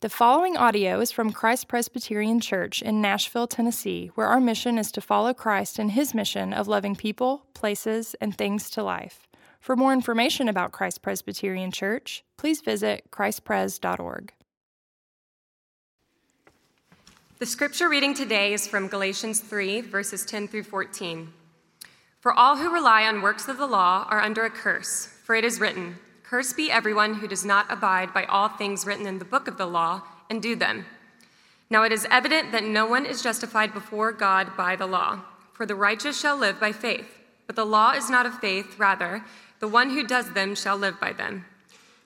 The following audio is from Christ Presbyterian Church in Nashville, Tennessee, where our mission is to follow Christ in his mission of loving people, places, and things to life. For more information about Christ Presbyterian Church, please visit christpres.org. The scripture reading today is from Galatians 3, verses 10 through 14. For all who rely on works of the law are under a curse, for it is written, Cursed be everyone who does not abide by all things written in the book of the law and do them. Now it is evident that no one is justified before God by the law, for the righteous shall live by faith. But the law is not of faith, rather, the one who does them shall live by them.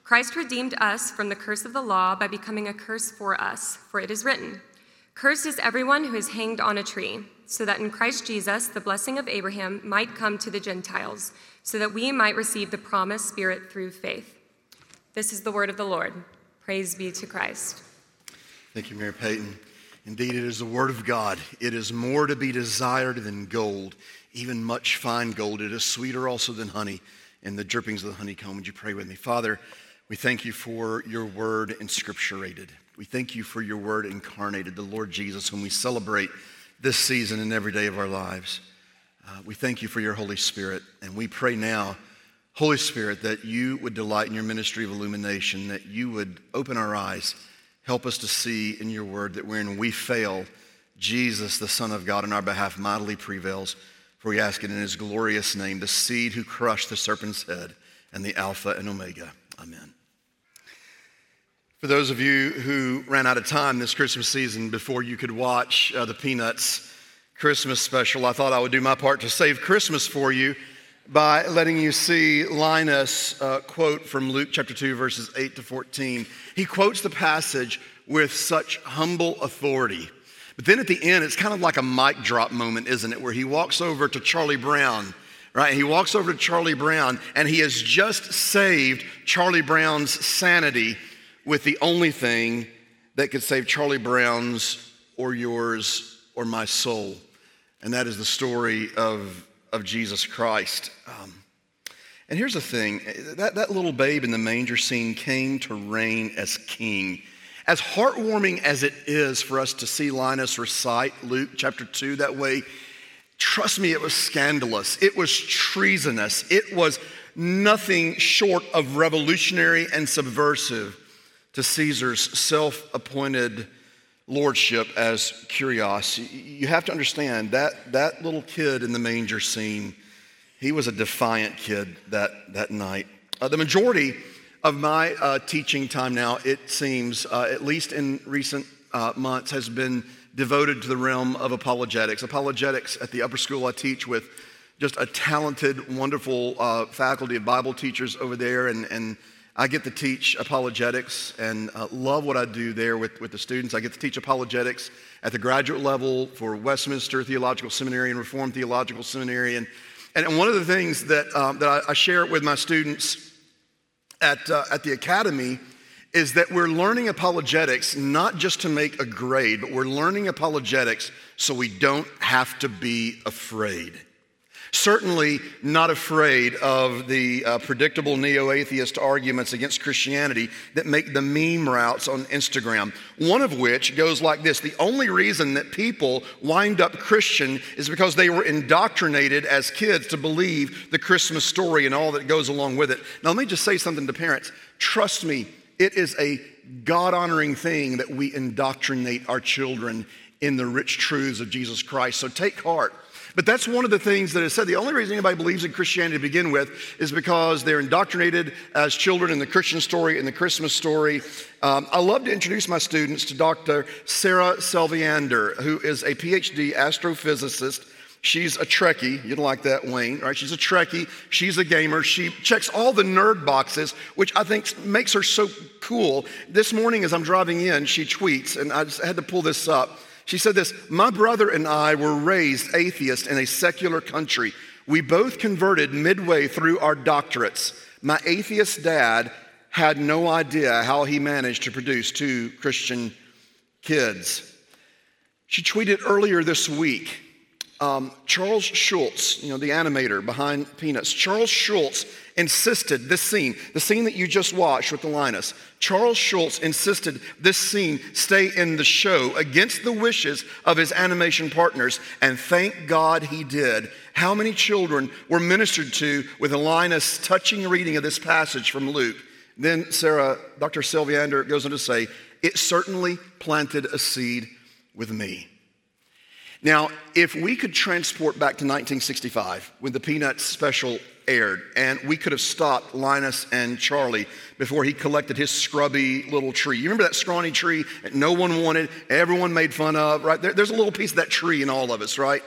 Christ redeemed us from the curse of the law by becoming a curse for us, for it is written, Cursed is everyone who is hanged on a tree, so that in Christ Jesus the blessing of Abraham might come to the Gentiles so that we might receive the promised Spirit through faith. This is the word of the Lord. Praise be to Christ. Thank you, Mary Peyton. Indeed, it is the word of God. It is more to be desired than gold, even much fine gold. It is sweeter also than honey and the drippings of the honeycomb. Would you pray with me? Father, we thank you for your word inscripturated. We thank you for your word incarnated, the Lord Jesus, whom we celebrate this season and every day of our lives. Uh, we thank you for your Holy Spirit, and we pray now, Holy Spirit, that you would delight in your ministry of illumination, that you would open our eyes, help us to see in your word that when we fail, Jesus, the Son of God, on our behalf mightily prevails. For we ask it in his glorious name, the seed who crushed the serpent's head, and the Alpha and Omega. Amen. For those of you who ran out of time this Christmas season before you could watch uh, the Peanuts, Christmas special, I thought I would do my part to save Christmas for you by letting you see Linus uh, quote from Luke chapter 2, verses 8 to 14. He quotes the passage with such humble authority. But then at the end, it's kind of like a mic drop moment, isn't it? Where he walks over to Charlie Brown, right? He walks over to Charlie Brown, and he has just saved Charlie Brown's sanity with the only thing that could save Charlie Brown's or yours or my soul and that is the story of, of Jesus Christ. Um, and here's the thing that, that little babe in the manger scene came to reign as king. As heartwarming as it is for us to see Linus recite Luke chapter 2 that way, trust me, it was scandalous. It was treasonous. It was nothing short of revolutionary and subversive to Caesar's self appointed lordship as kurios. You have to understand that that little kid in the manger scene, he was a defiant kid that, that night. Uh, the majority of my uh, teaching time now, it seems, uh, at least in recent uh, months, has been devoted to the realm of apologetics. Apologetics at the upper school I teach with just a talented, wonderful uh, faculty of Bible teachers over there and, and I get to teach apologetics and uh, love what I do there with, with the students. I get to teach apologetics at the graduate level for Westminster Theological Seminary and Reformed Theological Seminary. And, and one of the things that, um, that I, I, share with my students at, uh, at the academy is that we're learning apologetics not just to make a grade, but we're learning apologetics so we don't have to be afraid. Certainly not afraid of the uh, predictable neo atheist arguments against Christianity that make the meme routes on Instagram. One of which goes like this The only reason that people wind up Christian is because they were indoctrinated as kids to believe the Christmas story and all that goes along with it. Now, let me just say something to parents. Trust me, it is a God honoring thing that we indoctrinate our children in the rich truths of Jesus Christ. So take heart. But that's one of the things that is said. The only reason anybody believes in Christianity to begin with is because they're indoctrinated as children in the Christian story, in the Christmas story. Um, I love to introduce my students to Dr. Sarah Salviander, who is a PhD astrophysicist. She's a Trekkie. You don't like that, Wayne, right? She's a Trekkie. She's a gamer. She checks all the nerd boxes, which I think makes her so cool. This morning, as I'm driving in, she tweets, and I just had to pull this up. She said this My brother and I were raised atheist in a secular country. We both converted midway through our doctorates. My atheist dad had no idea how he managed to produce two Christian kids. She tweeted earlier this week um, Charles Schulz, you know, the animator behind Peanuts, Charles Schulz insisted this scene, the scene that you just watched with the Linus, Charles Schulz insisted this scene stay in the show against the wishes of his animation partners, and thank God he did. How many children were ministered to with a Linus touching reading of this passage from Luke? Then Sarah, Dr. Salviander goes on to say, it certainly planted a seed with me. Now, if we could transport back to 1965 when the Peanuts special aired, and we could have stopped Linus and Charlie before he collected his scrubby little tree. You remember that scrawny tree that no one wanted, everyone made fun of, right? There, there's a little piece of that tree in all of us, right?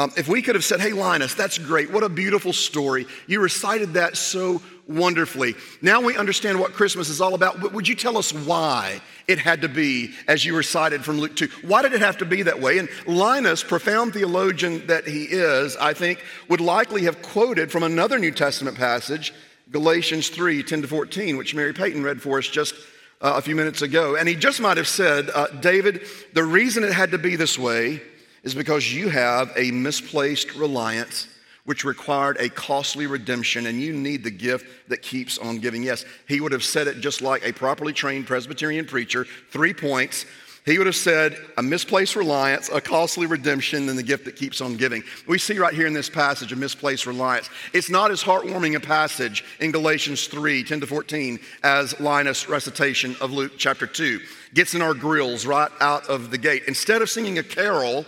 Um, if we could have said, hey, Linus, that's great. What a beautiful story. You recited that so wonderfully. Now we understand what Christmas is all about. But would you tell us why it had to be as you recited from Luke 2? Why did it have to be that way? And Linus, profound theologian that he is, I think, would likely have quoted from another New Testament passage, Galatians 3 10 to 14, which Mary Payton read for us just uh, a few minutes ago. And he just might have said, uh, David, the reason it had to be this way is because you have a misplaced reliance which required a costly redemption, and you need the gift that keeps on giving. Yes, he would have said it just like a properly trained Presbyterian preacher three points. He would have said a misplaced reliance, a costly redemption, and the gift that keeps on giving. We see right here in this passage a misplaced reliance. It's not as heartwarming a passage in Galatians 3 10 to 14 as Linus' recitation of Luke chapter 2. Gets in our grills right out of the gate. Instead of singing a carol,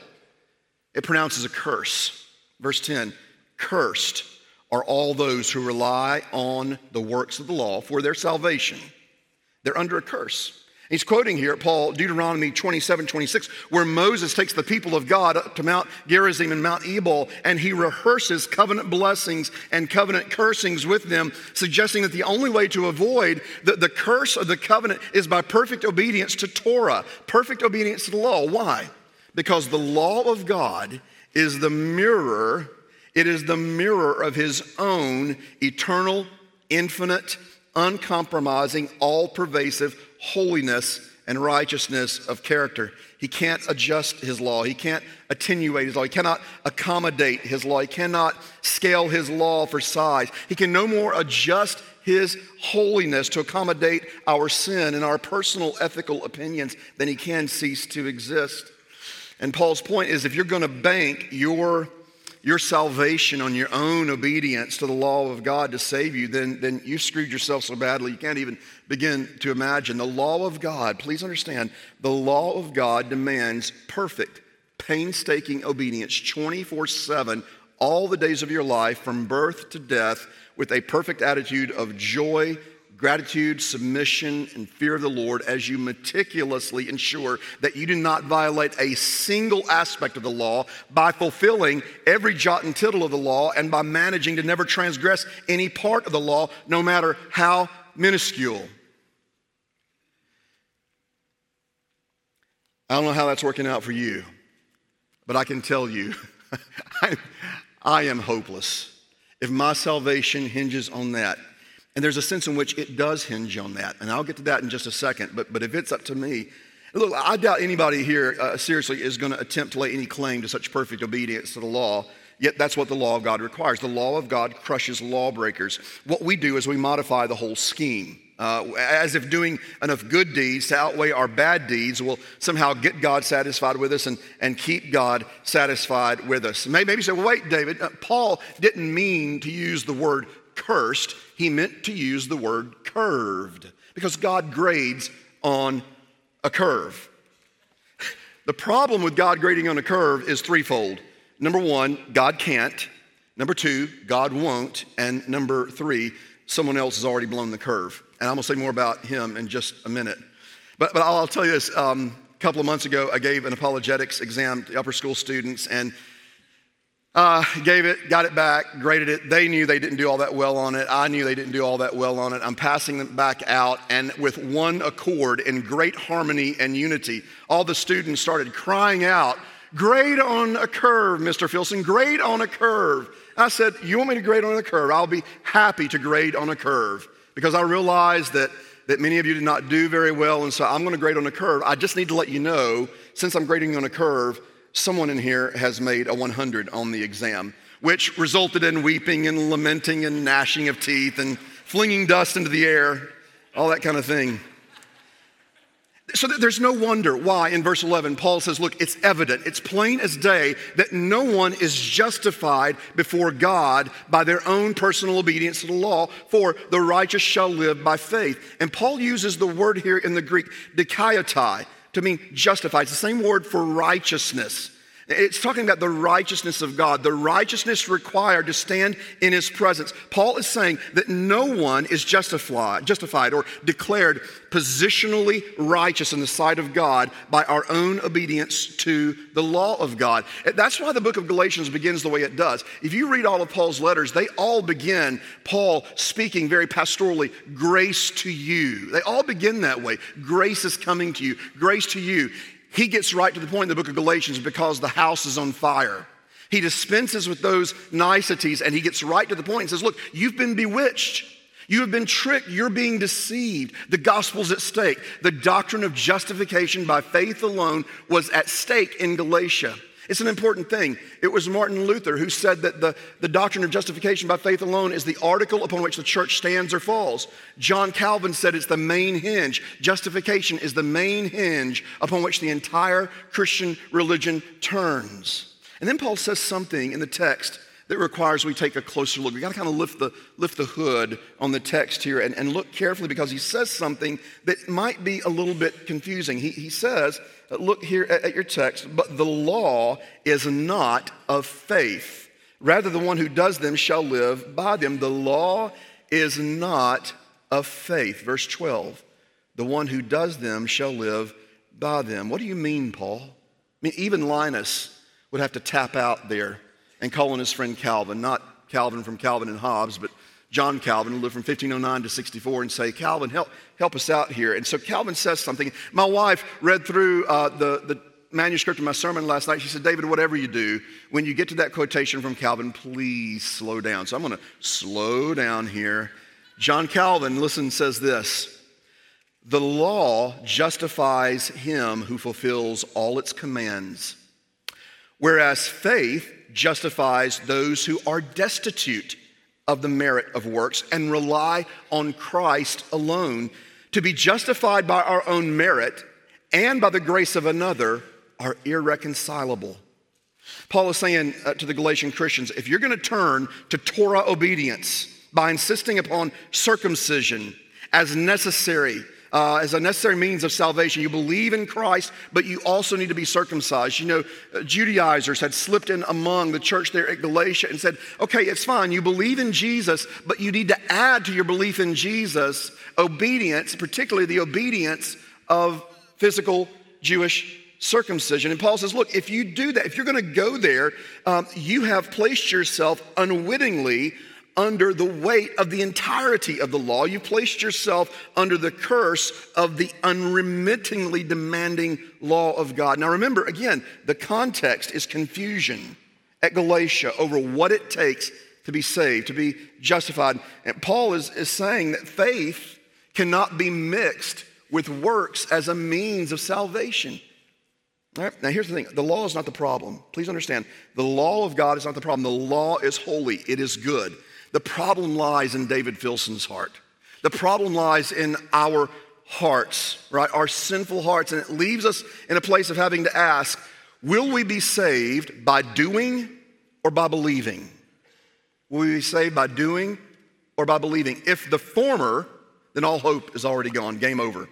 it pronounces a curse. Verse 10 Cursed are all those who rely on the works of the law for their salvation. They're under a curse. He's quoting here Paul, Deuteronomy 27 26, where Moses takes the people of God up to Mount Gerizim and Mount Ebal, and he rehearses covenant blessings and covenant cursings with them, suggesting that the only way to avoid the, the curse of the covenant is by perfect obedience to Torah, perfect obedience to the law. Why? Because the law of God is the mirror it is the mirror of his own eternal, infinite, uncompromising, all pervasive holiness and righteousness of character. He can't adjust his law. He can't attenuate his law. He cannot accommodate his law. He cannot scale his law for size. He can no more adjust his holiness to accommodate our sin and our personal ethical opinions than he can cease to exist. And Paul's point is if you're going to bank your your salvation on your own obedience to the law of God to save you, then, then you screwed yourself so badly you can't even begin to imagine. The law of God, please understand, the law of God demands perfect, painstaking obedience 24 7, all the days of your life, from birth to death, with a perfect attitude of joy gratitude, submission, and fear of the Lord as you meticulously ensure that you do not violate a single aspect of the law by fulfilling every jot and tittle of the law and by managing to never transgress any part of the law, no matter how minuscule. I don't know how that's working out for you, but I can tell you, I, I am hopeless. If my salvation hinges on that, and there's a sense in which it does hinge on that. And I'll get to that in just a second. But, but if it's up to me, look, I doubt anybody here uh, seriously is going to attempt to lay any claim to such perfect obedience to the law. Yet that's what the law of God requires. The law of God crushes lawbreakers. What we do is we modify the whole scheme. Uh, as if doing enough good deeds to outweigh our bad deeds will somehow get God satisfied with us and, and keep God satisfied with us. Maybe, maybe you say, well, wait, David, uh, Paul didn't mean to use the word cursed, he meant to use the word curved because God grades on a curve. The problem with God grading on a curve is threefold. Number one, God can't. Number two, God won't. And number three, someone else has already blown the curve. And I'm gonna say more about him in just a minute. But, but I'll tell you this um, a couple of months ago, I gave an apologetics exam to upper school students, and uh, gave it, got it back, graded it. They knew they didn't do all that well on it. I knew they didn't do all that well on it. I'm passing them back out, and with one accord, in great harmony and unity, all the students started crying out, Grade on a curve, Mr. Filson, grade on a curve. I said, You want me to grade on a curve? I'll be happy to grade on a curve because I realize that, that many of you did not do very well, and so I'm going to grade on a curve. I just need to let you know, since I'm grading on a curve, someone in here has made a 100 on the exam, which resulted in weeping and lamenting and gnashing of teeth and flinging dust into the air, all that kind of thing. So there's no wonder why in verse 11 Paul says, Look, it's evident, it's plain as day that no one is justified before God by their own personal obedience to the law, for the righteous shall live by faith. And Paul uses the word here in the Greek, dikaitai, to mean justified. It's the same word for righteousness. It's talking about the righteousness of God, the righteousness required to stand in his presence. Paul is saying that no one is justified, justified or declared positionally righteous in the sight of God by our own obedience to the law of God. That's why the book of Galatians begins the way it does. If you read all of Paul's letters, they all begin Paul speaking very pastorally, grace to you. They all begin that way. Grace is coming to you. Grace to you. He gets right to the point in the book of Galatians because the house is on fire. He dispenses with those niceties and he gets right to the point and says, Look, you've been bewitched. You have been tricked. You're being deceived. The gospel's at stake. The doctrine of justification by faith alone was at stake in Galatia. It's an important thing. It was Martin Luther who said that the, the doctrine of justification by faith alone is the article upon which the church stands or falls. John Calvin said it's the main hinge. Justification is the main hinge upon which the entire Christian religion turns. And then Paul says something in the text that requires we take a closer look. We got to kind of lift the, lift the hood on the text here and, and look carefully because he says something that might be a little bit confusing. He, he says, uh, look here at, at your text, but the law is not of faith. Rather, the one who does them shall live by them. The law is not of faith. Verse 12, the one who does them shall live by them. What do you mean, Paul? I mean, even Linus would have to tap out there and calling his friend Calvin, not Calvin from Calvin and Hobbes, but John Calvin, who lived from 1509 to 64, and say, Calvin, help, help us out here. And so Calvin says something. My wife read through uh, the, the manuscript of my sermon last night. She said, David, whatever you do, when you get to that quotation from Calvin, please slow down. So I'm going to slow down here. John Calvin, listen, says this The law justifies him who fulfills all its commands, whereas faith justifies those who are destitute of the merit of works and rely on Christ alone. To be justified by our own merit and by the grace of another are irreconcilable. Paul is saying uh, to the Galatian Christians if you're going to turn to Torah obedience by insisting upon circumcision as necessary uh, as a necessary means of salvation. You believe in Christ, but you also need to be circumcised. You know, uh, Judaizers had slipped in among the church there at Galatia and said, okay, it's fine. You believe in Jesus, but you need to add to your belief in Jesus obedience, particularly the obedience of physical Jewish circumcision. And Paul says, look, if you do that, if you're going to go there, um, you have placed yourself unwittingly under the weight of the entirety of the law. You placed yourself under the curse of the unremittingly demanding law of God. Now, remember, again, the context is confusion at Galatia over what it takes to be saved, to be justified. And Paul is, is saying that faith cannot be mixed with works as a means of salvation. All right, now here's the thing the law is not the problem. Please understand, the law of God is not the problem. The law is holy, it is good. The problem lies in David Filson's heart. The problem lies in our hearts, right? Our sinful hearts. And it leaves us in a place of having to ask will we be saved by doing or by believing? Will we be saved by doing or by believing? If the former, then all hope is already gone, game over.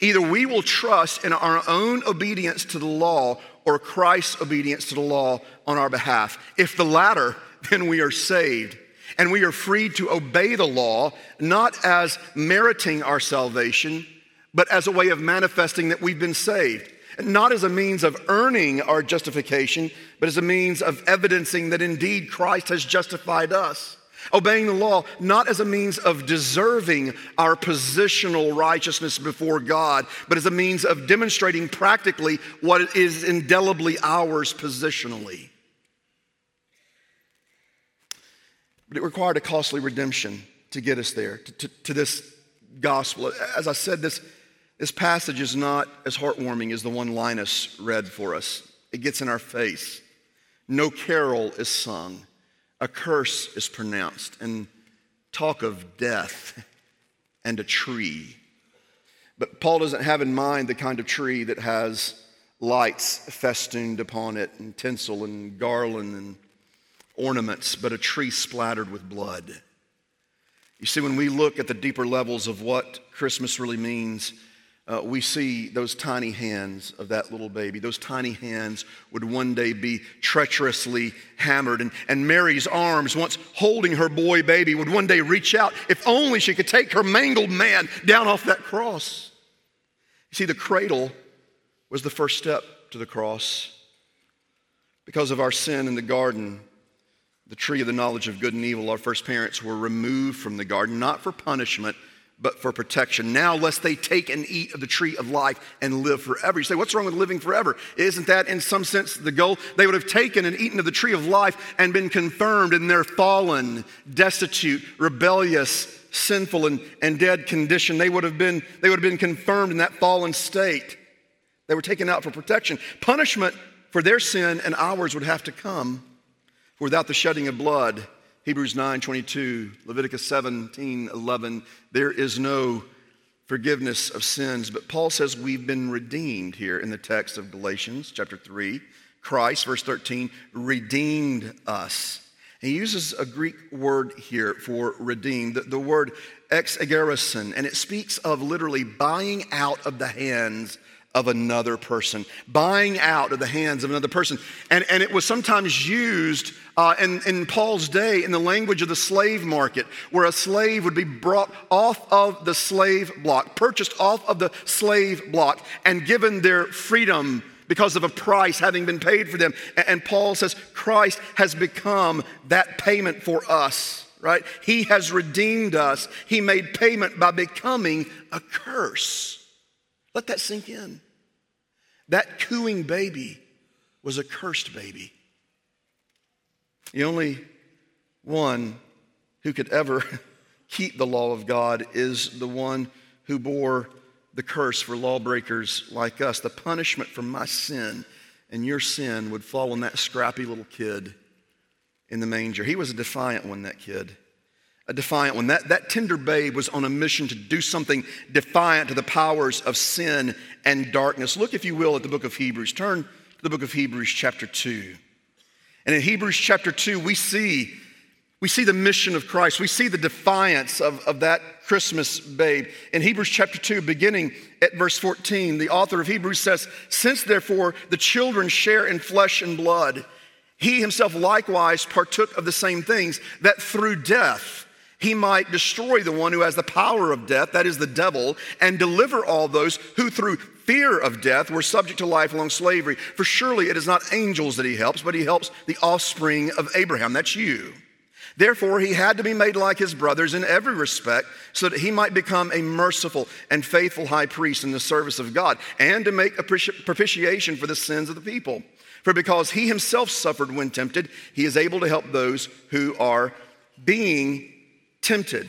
Either we will trust in our own obedience to the law or Christ's obedience to the law on our behalf. If the latter, then we are saved and we are free to obey the law, not as meriting our salvation, but as a way of manifesting that we've been saved. Not as a means of earning our justification, but as a means of evidencing that indeed Christ has justified us. Obeying the law, not as a means of deserving our positional righteousness before God, but as a means of demonstrating practically what is indelibly ours positionally. But it required a costly redemption to get us there, to, to, to this gospel. As I said, this, this passage is not as heartwarming as the one Linus read for us. it gets in our face. No carol is sung, a curse is pronounced, and talk of death and a tree. But Paul doesn't have in mind the kind of tree that has lights festooned upon it, and tinsel and garland and ornaments, but a tree splattered with blood. You see, when we look at the deeper levels of what Christmas really means, uh, we see those tiny hands of that little baby. Those tiny hands would one day be treacherously hammered. And, and Mary's arms, once holding her boy baby, would one day reach out if only she could take her mangled man down off that cross. You see, the cradle was the first step to the cross. Because of our sin in the garden, the tree of the knowledge of good and evil, our first parents were removed from the garden, not for punishment, but for protection. Now, lest they take and eat of the tree of life and live forever. You say, what's wrong with living forever? Isn't that, in some sense, the goal? They would have taken and eaten of the tree of life and been confirmed in their fallen, destitute, rebellious, sinful, and, and dead condition. They would, have been, they would have been confirmed in that fallen state. They were taken out for protection. Punishment for their sin and ours would have to come without the shedding of blood Hebrews 9 22, Leviticus 17 11, there is no forgiveness of sins. But Paul says we've been redeemed here in the text of Galatians chapter 3. Christ, verse 13, redeemed us. He uses a Greek word here for redeemed, the, the word exagerison, and it speaks of literally buying out of the hands of another person, buying out of the hands of another person. And, and it was sometimes used uh, in, in Paul's day in the language of the slave market, where a slave would be brought off of the slave block, purchased off of the slave block, and given their freedom because of a price having been paid for them. And Paul says Christ has become that payment for us, right? He has redeemed us. He made payment by becoming a curse. Let that sink in. That cooing baby was a cursed baby. The only one who could ever keep the law of God is the one who bore the curse for lawbreakers like us. The punishment for my sin and your sin would fall on that scrappy little kid in the manger. He was a defiant one, that kid a defiant one. That, that tender babe was on a mission to do something defiant to the powers of sin and darkness. Look, if you will, at the book of Hebrews. Turn to the book of Hebrews, chapter 2. And in Hebrews chapter 2, we see, we see the mission of Christ. We see the defiance of, of that Christmas babe. In Hebrews chapter 2, beginning at verse 14, the author of Hebrews says, Since therefore the children share in flesh and blood, he himself likewise partook of the same things, that through death, he might destroy the one who has the power of death, that is the devil, and deliver all those who through fear of death were subject to lifelong slavery. For surely it is not angels that he helps, but he helps the offspring of Abraham. That's you. Therefore, he had to be made like his brothers in every respect, so that he might become a merciful and faithful high priest in the service of God, and to make propitiation for the sins of the people. For because he himself suffered when tempted, he is able to help those who are being tempted.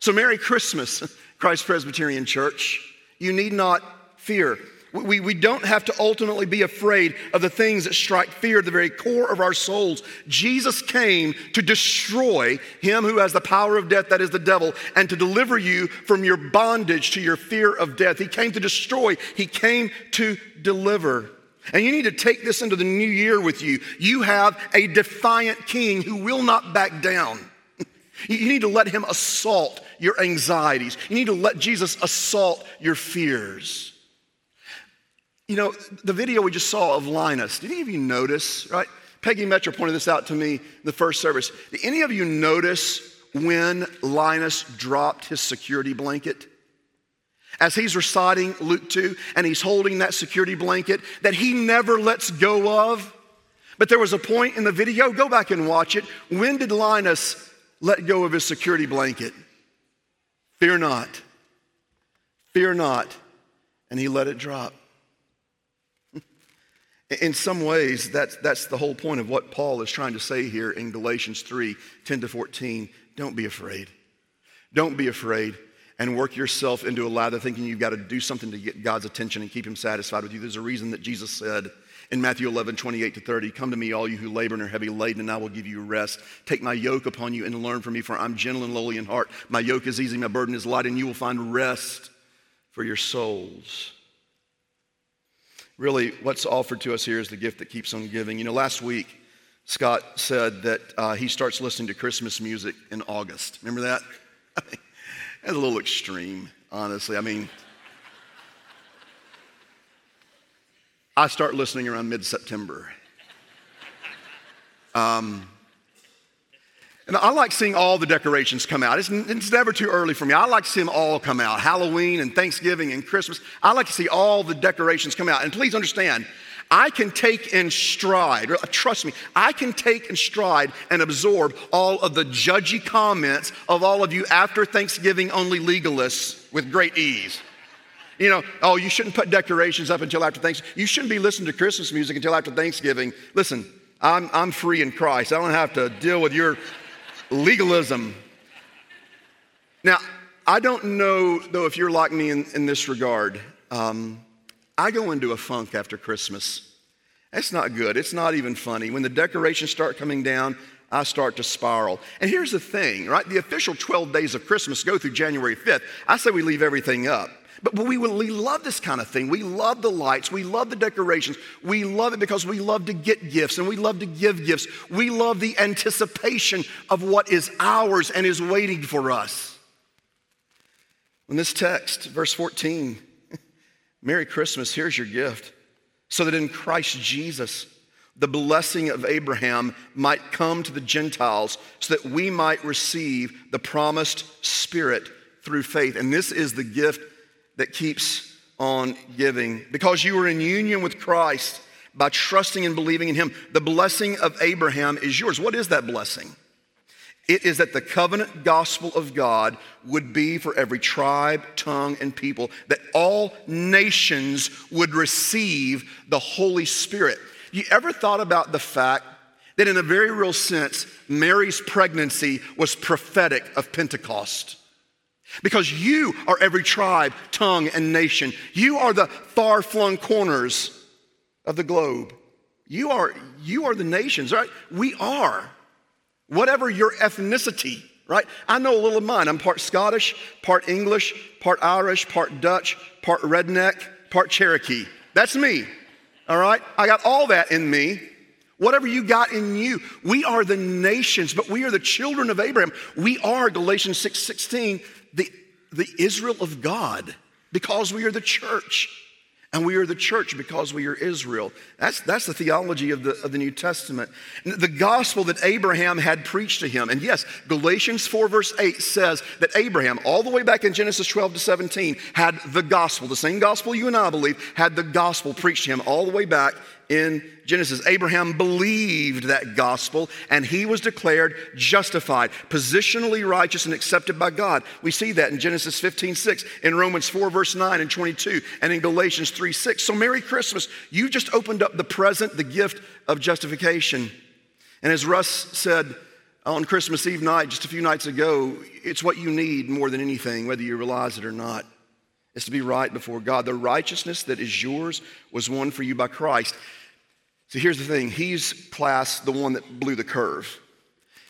So, Merry Christmas, Christ Presbyterian Church. You need not fear. We, we don't have to ultimately be afraid of the things that strike fear at the very core of our souls. Jesus came to destroy him who has the power of death, that is the devil, and to deliver you from your bondage to your fear of death. He came to destroy, he came to deliver. And you need to take this into the new year with you. You have a defiant king who will not back down. You need to let him assault your anxieties. You need to let Jesus assault your fears. You know, the video we just saw of Linus, did any of you notice, right? Peggy Metro pointed this out to me in the first service. Did any of you notice when Linus dropped his security blanket? As he's reciting Luke 2 and he's holding that security blanket that he never lets go of. But there was a point in the video, go back and watch it. When did Linus let go of his security blanket. Fear not. Fear not. And he let it drop. In some ways, that's, that's the whole point of what Paul is trying to say here in Galatians 3 10 to 14. Don't be afraid. Don't be afraid. and work yourself into a lather thinking you've got to do something to get God's attention and keep him satisfied with you. There's a reason that Jesus said in Matthew 11, 28 to 30, Come to me, all you who labor and are heavy laden, and I will give you rest. Take my yoke upon you and learn from me, for I'm gentle and lowly in heart. My yoke is easy, my burden is light, and you will find rest for your souls. Really, what's offered to us here is the gift that keeps on giving. You know, last week, Scott said that uh, he starts listening to Christmas music in August. Remember that? That's a little extreme, honestly. I mean, I start listening around mid September. Um, and I like seeing all the decorations come out. It's, it's, never too early for me. I like to see them all come out Halloween and Thanksgiving and Christmas. I like to see all the decorations come out. And please understand, I can take in stride, trust me, I can take in stride and absorb all of the judgy comments of all of you after Thanksgiving only legalists with great ease. You know, oh, you shouldn't put decorations up until after Thanksgiving. You shouldn't be listening to Christmas music until after Thanksgiving. Listen, I'm, I'm free in Christ. I don't have to deal with your legalism. Now, I don't know, though, if you're like me in, in this regard. Um, I go into a funk after Christmas. That's not good. It's not even funny. When the decorations start coming down, I start to spiral. And here's the thing, right? The official 12 days of Christmas go through January 5th. I say we leave everything up. But, but we, we love this kind of thing. We love the lights. We love the decorations. We love it because we love to get gifts and we love to give gifts. We love the anticipation of what is ours and is waiting for us. In this text, verse 14, Merry Christmas, here's your gift. So that in Christ Jesus, the blessing of Abraham might come to the Gentiles, so that we might receive the promised Spirit through faith. And this is the gift that keeps on giving. Because you are in union with Christ by trusting and believing in Him, the blessing of Abraham is yours. What is that blessing? It is that the covenant gospel of God would be for every tribe, tongue, and people, that all nations would receive the Holy Spirit. You ever thought about the fact that, in a very real sense, Mary's pregnancy was prophetic of Pentecost? Because you are every tribe, tongue, and nation. You are the far flung corners of the globe. You are, you are the nations, right? We are. Whatever your ethnicity, right? I know a little of mine. I'm part Scottish, part English, part Irish, part Dutch, part redneck, part Cherokee. That's me, all right? I got all that in me. Whatever you got in you. We are the nations, but we are the children of Abraham. We are, Galatians 6 16, the, Israel of God because we are the church. And we are the church because we are Israel. That's, that's the theology of the, of the New Testament. The gospel that Abraham had preached to him. And yes, Galatians 4, verse 8 says that Abraham, all the way back in Genesis 12 to 17, had the gospel, the same gospel you and I believe, had the gospel preached to him all the way back in Genesis. Abraham believed that gospel and he was declared justified, positionally righteous and accepted by God. We see that in Genesis 15 6, in Romans 4, verse 9 and 22, and in Galatians 3 6. So, Merry Christmas. You just opened up the present, the gift of justification. And as Russ said on Christmas Eve night, just a few nights ago, it's what you need more than anything, whether you realize it or not is to be right before God. The righteousness that is yours was won for you by Christ. So here's the thing He's class the one that blew the curve.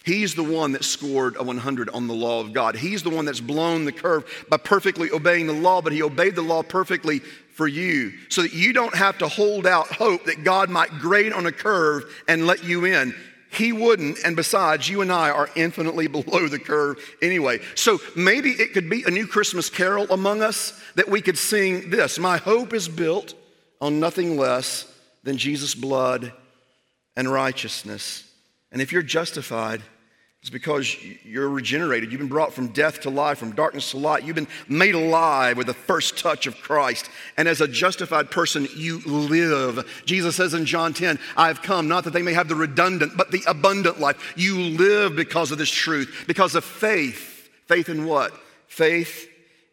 He's the one that scored a 100 on the law of God. He's the one that's blown the curve by perfectly obeying the law, but he obeyed the law perfectly for you so that you don't have to hold out hope that God might grade on a curve and let you in. He wouldn't, and besides, you and I are infinitely below the curve anyway. So maybe it could be a new Christmas carol among us that we could sing this My hope is built on nothing less than Jesus' blood and righteousness. And if you're justified, it's because you're regenerated. You've been brought from death to life, from darkness to light. You've been made alive with the first touch of Christ. And as a justified person, you live. Jesus says in John 10, I have come not that they may have the redundant, but the abundant life. You live because of this truth, because of faith. Faith in what? Faith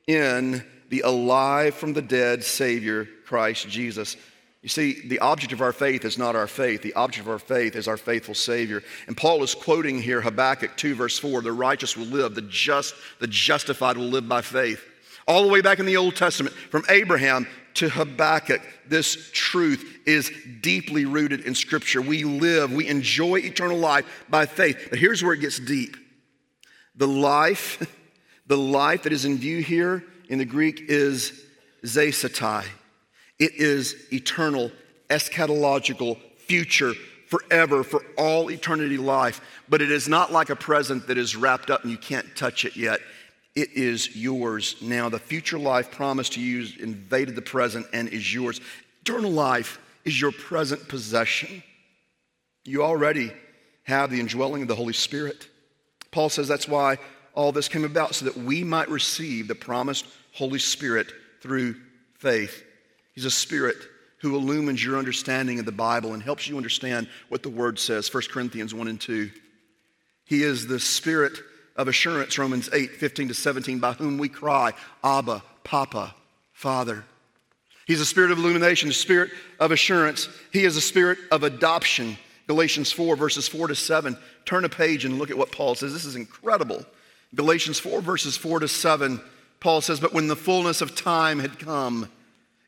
in the alive from the dead Savior, Christ Jesus. You see, the object of our faith is not our faith. The object of our faith is our faithful Savior. And Paul is quoting here Habakkuk 2, verse 4 the righteous will live, the just, the justified will live by faith. All the way back in the Old Testament, from Abraham to Habakkuk, this truth is deeply rooted in Scripture. We live, we enjoy eternal life by faith. But here's where it gets deep the life, the life that is in view here in the Greek is zesatai. It is eternal, eschatological, future, forever, for all eternity life. But it is not like a present that is wrapped up and you can't touch it yet. It is yours now. The future life promised to you invaded the present and is yours. Eternal life is your present possession. You already have the indwelling of the Holy Spirit. Paul says that's why all this came about, so that we might receive the promised Holy Spirit through faith. He's a spirit who illumines your understanding of the Bible and helps you understand what the Word says, 1 Corinthians 1 and 2. He is the spirit of assurance, Romans 8, 15 to 17, by whom we cry, Abba, Papa, Father. He's a spirit of illumination, a spirit of assurance. He is a spirit of adoption. Galatians 4, verses 4 to 7. Turn a page and look at what Paul says. This is incredible. Galatians 4, verses 4 to 7. Paul says, But when the fullness of time had come,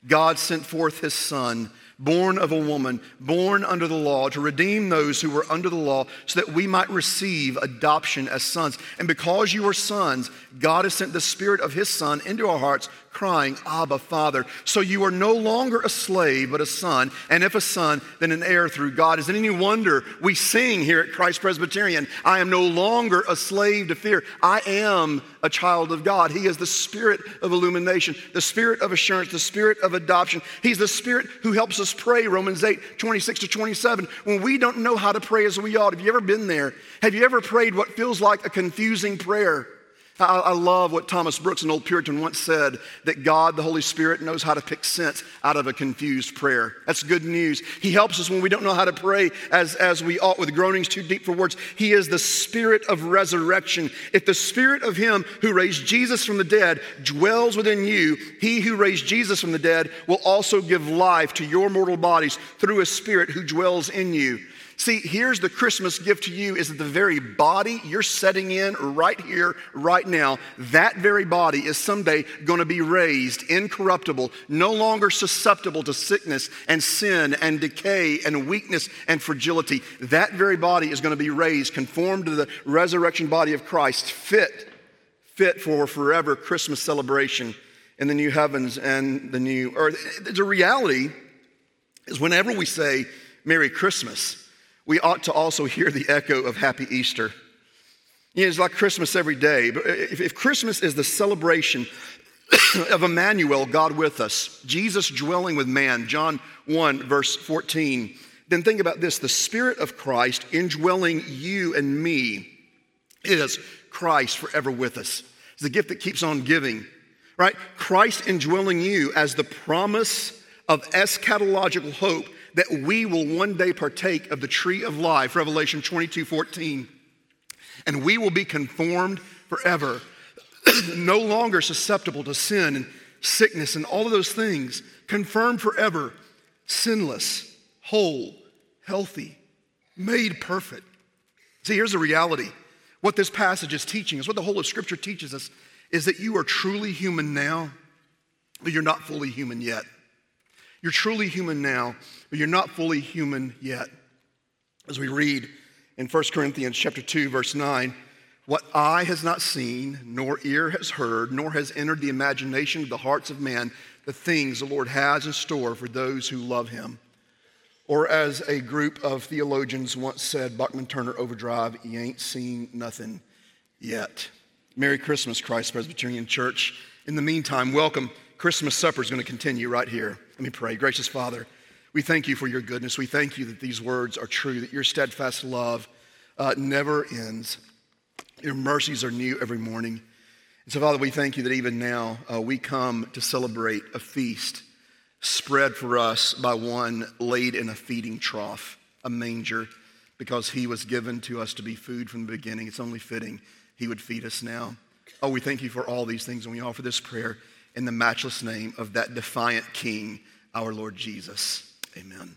God sent forth his son, born of a woman, born under the law, to redeem those who were under the law, so that we might receive adoption as sons. And because you are sons, God has sent the Spirit of his Son into our hearts, crying, Abba, Father. So you are no longer a slave, but a son. And if a son, then an heir through God. Is it any wonder we sing here at Christ Presbyterian, I am no longer a slave to fear. I am a child of God. He is the spirit of illumination, the spirit of assurance, the spirit of adoption. He's the spirit who helps us pray, Romans 8, 26 to 27, when we don't know how to pray as we ought. Have you ever been there? Have you ever prayed what feels like a confusing prayer? I, I, love what Thomas Brooks, an old Puritan, once said that God, the Holy Spirit, knows how to pick sense out of a confused prayer. That's good news. He helps us when we don't know how to pray as, as we ought with groanings too deep for words. He is the Spirit of resurrection. If the Spirit of Him who raised Jesus from the dead dwells within you, He who raised Jesus from the dead will also give life to your mortal bodies through a Spirit who dwells in you. See, here's the Christmas gift to you is that the very body you're setting in right here, right now, that very body is someday going to be raised incorruptible, no longer susceptible to sickness and sin and decay and weakness and fragility. That very body is going to be raised, conformed to the resurrection body of Christ, fit, fit for forever Christmas celebration in the new heavens and the new earth. The reality is whenever we say Merry Christmas, we ought to also hear the echo of Happy Easter. You know, it's like Christmas every day. But if, if Christmas is the celebration of Emmanuel, God with us, Jesus dwelling with man, John 1, verse 14, then think about this the Spirit of Christ indwelling you and me is Christ forever with us. It's the gift that keeps on giving, right? Christ indwelling you as the promise of eschatological hope that we will one day partake of the tree of life, Revelation 22 14. And we will be conformed forever, no longer susceptible to sin and sickness and all of those things, confirmed forever, sinless, whole, healthy, made perfect. See, here's the reality. What this passage is teaching us, what the whole of Scripture teaches us, is that you are truly human now, but you're not fully human yet. You're truly human now, but you're not fully human yet. As we read in 1 Corinthians chapter 2 verse 9, what eye has not seen, nor ear has heard, nor has entered the imagination of the hearts of man, the things the Lord has in store for those who love him. Or as a group of theologians once said, Bachman Turner Overdrive, you ain't seen nothing yet. Merry Christmas, Christ Presbyterian Church. In the meantime, welcome. Christmas supper is going to continue right here. Let me pray. Gracious Father, we thank you for your goodness. We thank you that these words are true, that your steadfast love uh, never ends. Your mercies are new every morning. And so, Father, we thank you that even now uh, we come to celebrate a feast spread for us by one laid in a feeding trough, a manger, because he was given to us to be food from the beginning. It's only fitting he would feed us now. Oh, we thank you for all these things, and we offer this prayer in the matchless name of that defiant King, our Lord Jesus. Amen.